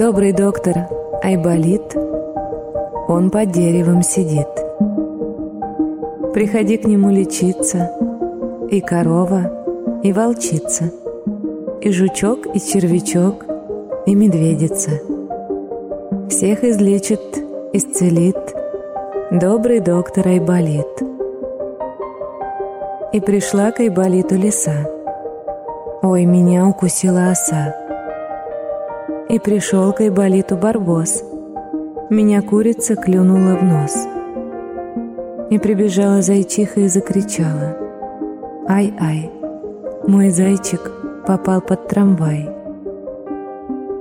Добрый доктор Айболит, он под деревом сидит. Приходи к нему лечиться, и корова, и волчица, и жучок, и червячок, и медведица. Всех излечит, исцелит добрый доктор Айболит. И пришла к Айболиту лиса. Ой, меня укусила оса. И пришел к Айболиту барбос. Меня курица клюнула в нос. И прибежала зайчиха и закричала. Ай-ай, мой зайчик попал под трамвай.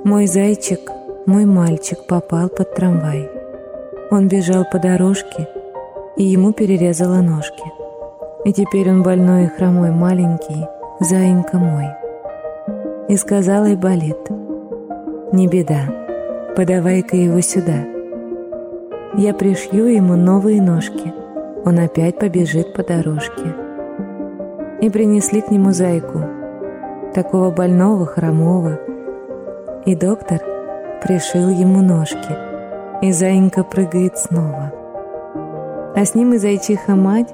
Мой зайчик, мой мальчик попал под трамвай. Он бежал по дорожке, и ему перерезала ножки. И теперь он больной и хромой маленький, заинька мой. И сказала и болит. Не беда, подавай-ка его сюда. Я пришью ему новые ножки, он опять побежит по дорожке. И принесли к нему зайку, такого больного, хромого, и доктор пришил ему ножки, и заинька прыгает снова. А с ним и зайчиха мать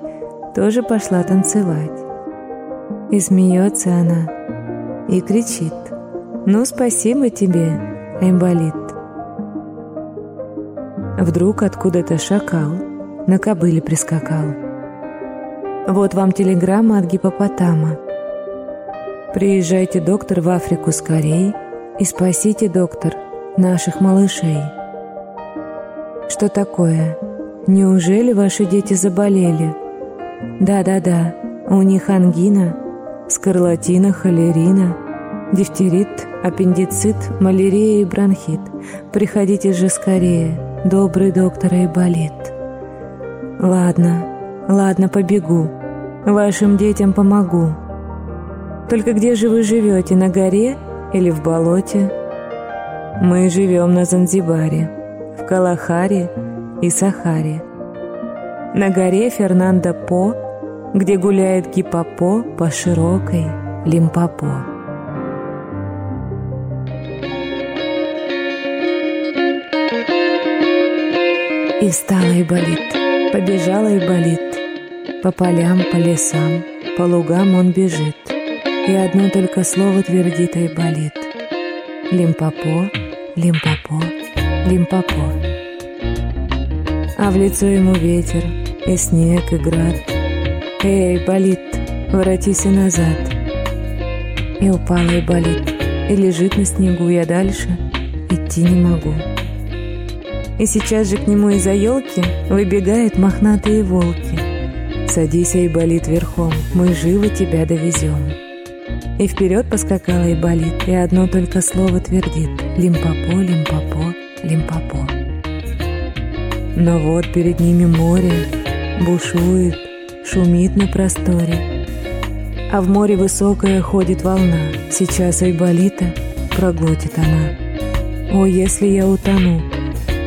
тоже пошла танцевать. И смеется она, и кричит — ну, спасибо тебе, Айболит. Вдруг откуда-то шакал на кобыле прискакал. Вот вам телеграмма от гипопотама. Приезжайте, доктор, в Африку скорей и спасите, доктор, наших малышей. Что такое? Неужели ваши дети заболели? Да-да-да, у них ангина, скарлатина, холерина — Дифтерит, аппендицит, малярия и бронхит. Приходите же скорее, добрый доктор Айболит. Ладно, ладно, побегу. Вашим детям помогу. Только где же вы живете, на горе или в болоте? Мы живем на Занзибаре, в Калахаре и Сахаре. На горе Фернандо По, где гуляет гипопо по широкой Лимпопо. И встала и болит, побежала и болит. По полям, по лесам, по лугам он бежит. И одно только слово твердит и болит. Лимпопо, лимпопо, лимпопо. А в лицо ему ветер, и снег, и град. Эй, болит, воротись и назад. И упала и болит, и лежит на снегу, я дальше идти не могу. И сейчас же к нему из-за елки выбегают мохнатые волки. «Садись, Айболит, верхом, мы живо тебя довезем». И вперед поскакала Айболит, и одно только слово твердит «Лимпопо, лимпопо, лимпопо». Но вот перед ними море бушует, шумит на просторе. А в море высокая ходит волна, сейчас Айболита проглотит она. О, если я утону,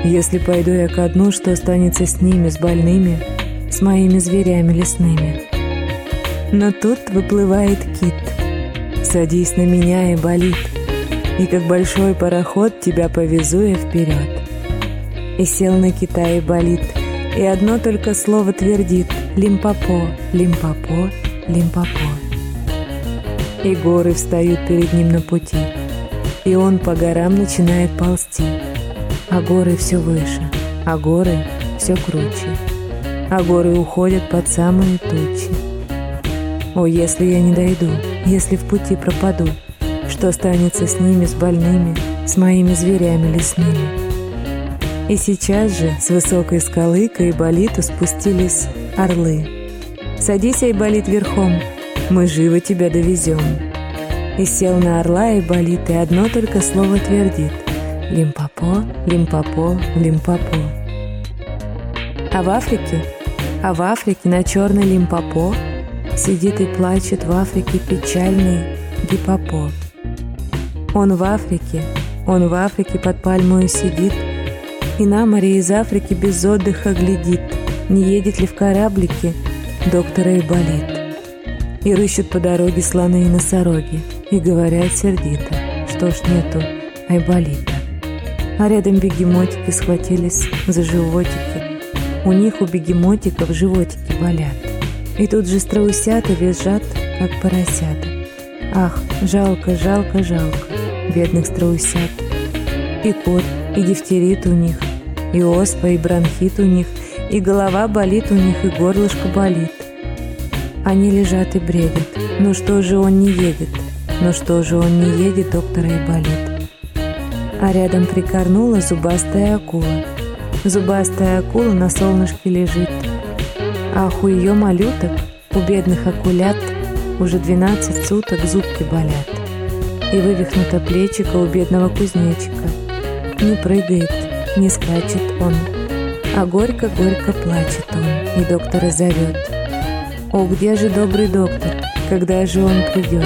если пойду я ко дну, что останется с ними, с больными, с моими зверями лесными? Но тут выплывает кит. Садись на меня и болит, и как большой пароход тебя повезу я вперед. И сел на кита и болит, и одно только слово твердит «Лимпопо, лимпопо, лимпопо». И горы встают перед ним на пути, и он по горам начинает ползти — а горы все выше, а горы все круче, а горы уходят под самые тучи. О, если я не дойду, если в пути пропаду, что останется с ними, с больными, с моими зверями лесными? И сейчас же с высокой скалы к Айболиту спустились орлы. «Садись, Айболит, верхом, мы живо тебя довезем». И сел на орла Айболит, и одно только слово твердит — Лимпопо, Лимпопо, Лимпопо. А в Африке, а в Африке на черной Лимпопо сидит и плачет в Африке печальный Гипопо. Он в Африке, он в Африке под пальмою сидит и на море из Африки без отдыха глядит, не едет ли в кораблике доктора и болит. И рыщут по дороге слоны и носороги, и говорят сердито, что ж нету Айболита. А рядом бегемотики схватились за животики. У них, у бегемотиков, животики болят. И тут же страусята визжат, как поросята. Ах, жалко, жалко, жалко бедных страусят. И кот, и дифтерит у них, и оспа, и бронхит у них, и голова болит у них, и горлышко болит. Они лежат и бредят. Ну что же он не едет? Ну что же он не едет, доктора и болит. А рядом прикорнула зубастая акула. Зубастая акула на солнышке лежит. Ах, у ее малюток, у бедных акулят, уже двенадцать суток зубки болят. И вывихнуто плечико у бедного кузнечика. Не прыгает, не скачет он, а горько-горько плачет он, и доктора зовет. О, где же добрый доктор, когда же он придет?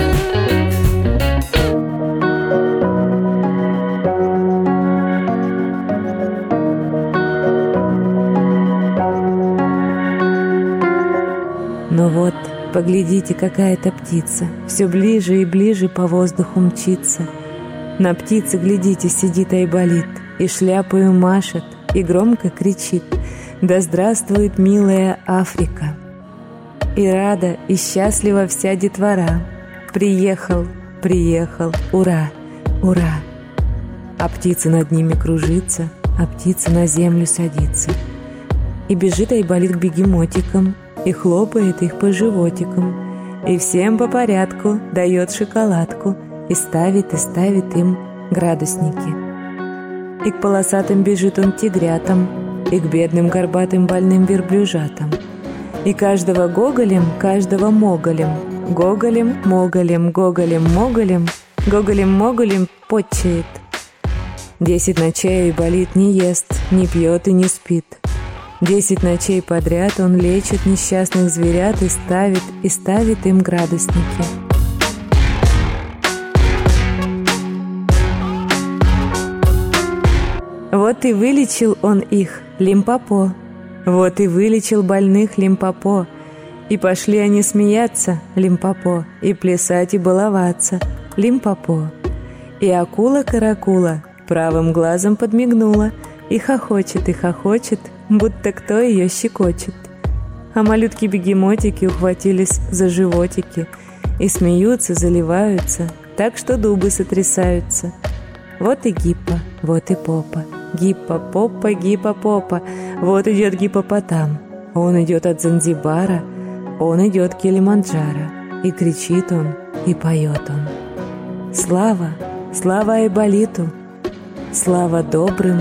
Поглядите, какая-то птица, все ближе и ближе по воздуху мчится. На птице, глядите, сидит и болит, и шляпою машет, и громко кричит «Да здравствует милая Африка!» И рада, и счастлива вся детвора. Приехал, приехал, ура, ура! А птица над ними кружится, а птица на землю садится. И бежит Айболит к бегемотикам, и хлопает их по животикам, и всем по порядку дает шоколадку, и ставит и ставит им градусники. И к полосатым бежит он тигрятам, и к бедным горбатым больным верблюжатам. И каждого гоголем, каждого моголем, гоголем, моголем, гоголем, моголем, гоголем, моголем почает. Десять ночей болит, не ест, не пьет и не спит. Десять ночей подряд он лечит несчастных зверят и ставит, и ставит им градусники. Вот и вылечил он их, Лимпопо. Вот и вылечил больных Лимпопо. И пошли они смеяться, Лимпопо, и плясать и баловаться, Лимпопо. И акула-каракула правым глазом подмигнула, и хохочет, и хохочет, будто кто ее щекочет. А малютки-бегемотики ухватились за животики и смеются, заливаются, так что дубы сотрясаются. Вот и гиппа, вот и попа, гиппа-попа, гиппа-попа, вот идет гиппопотам. Он идет от Занзибара, он идет Килиманджаро, и кричит он, и поет он. Слава, слава Айболиту, слава добрым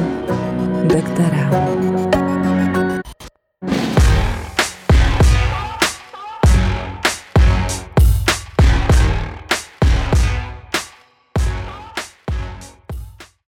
doktora.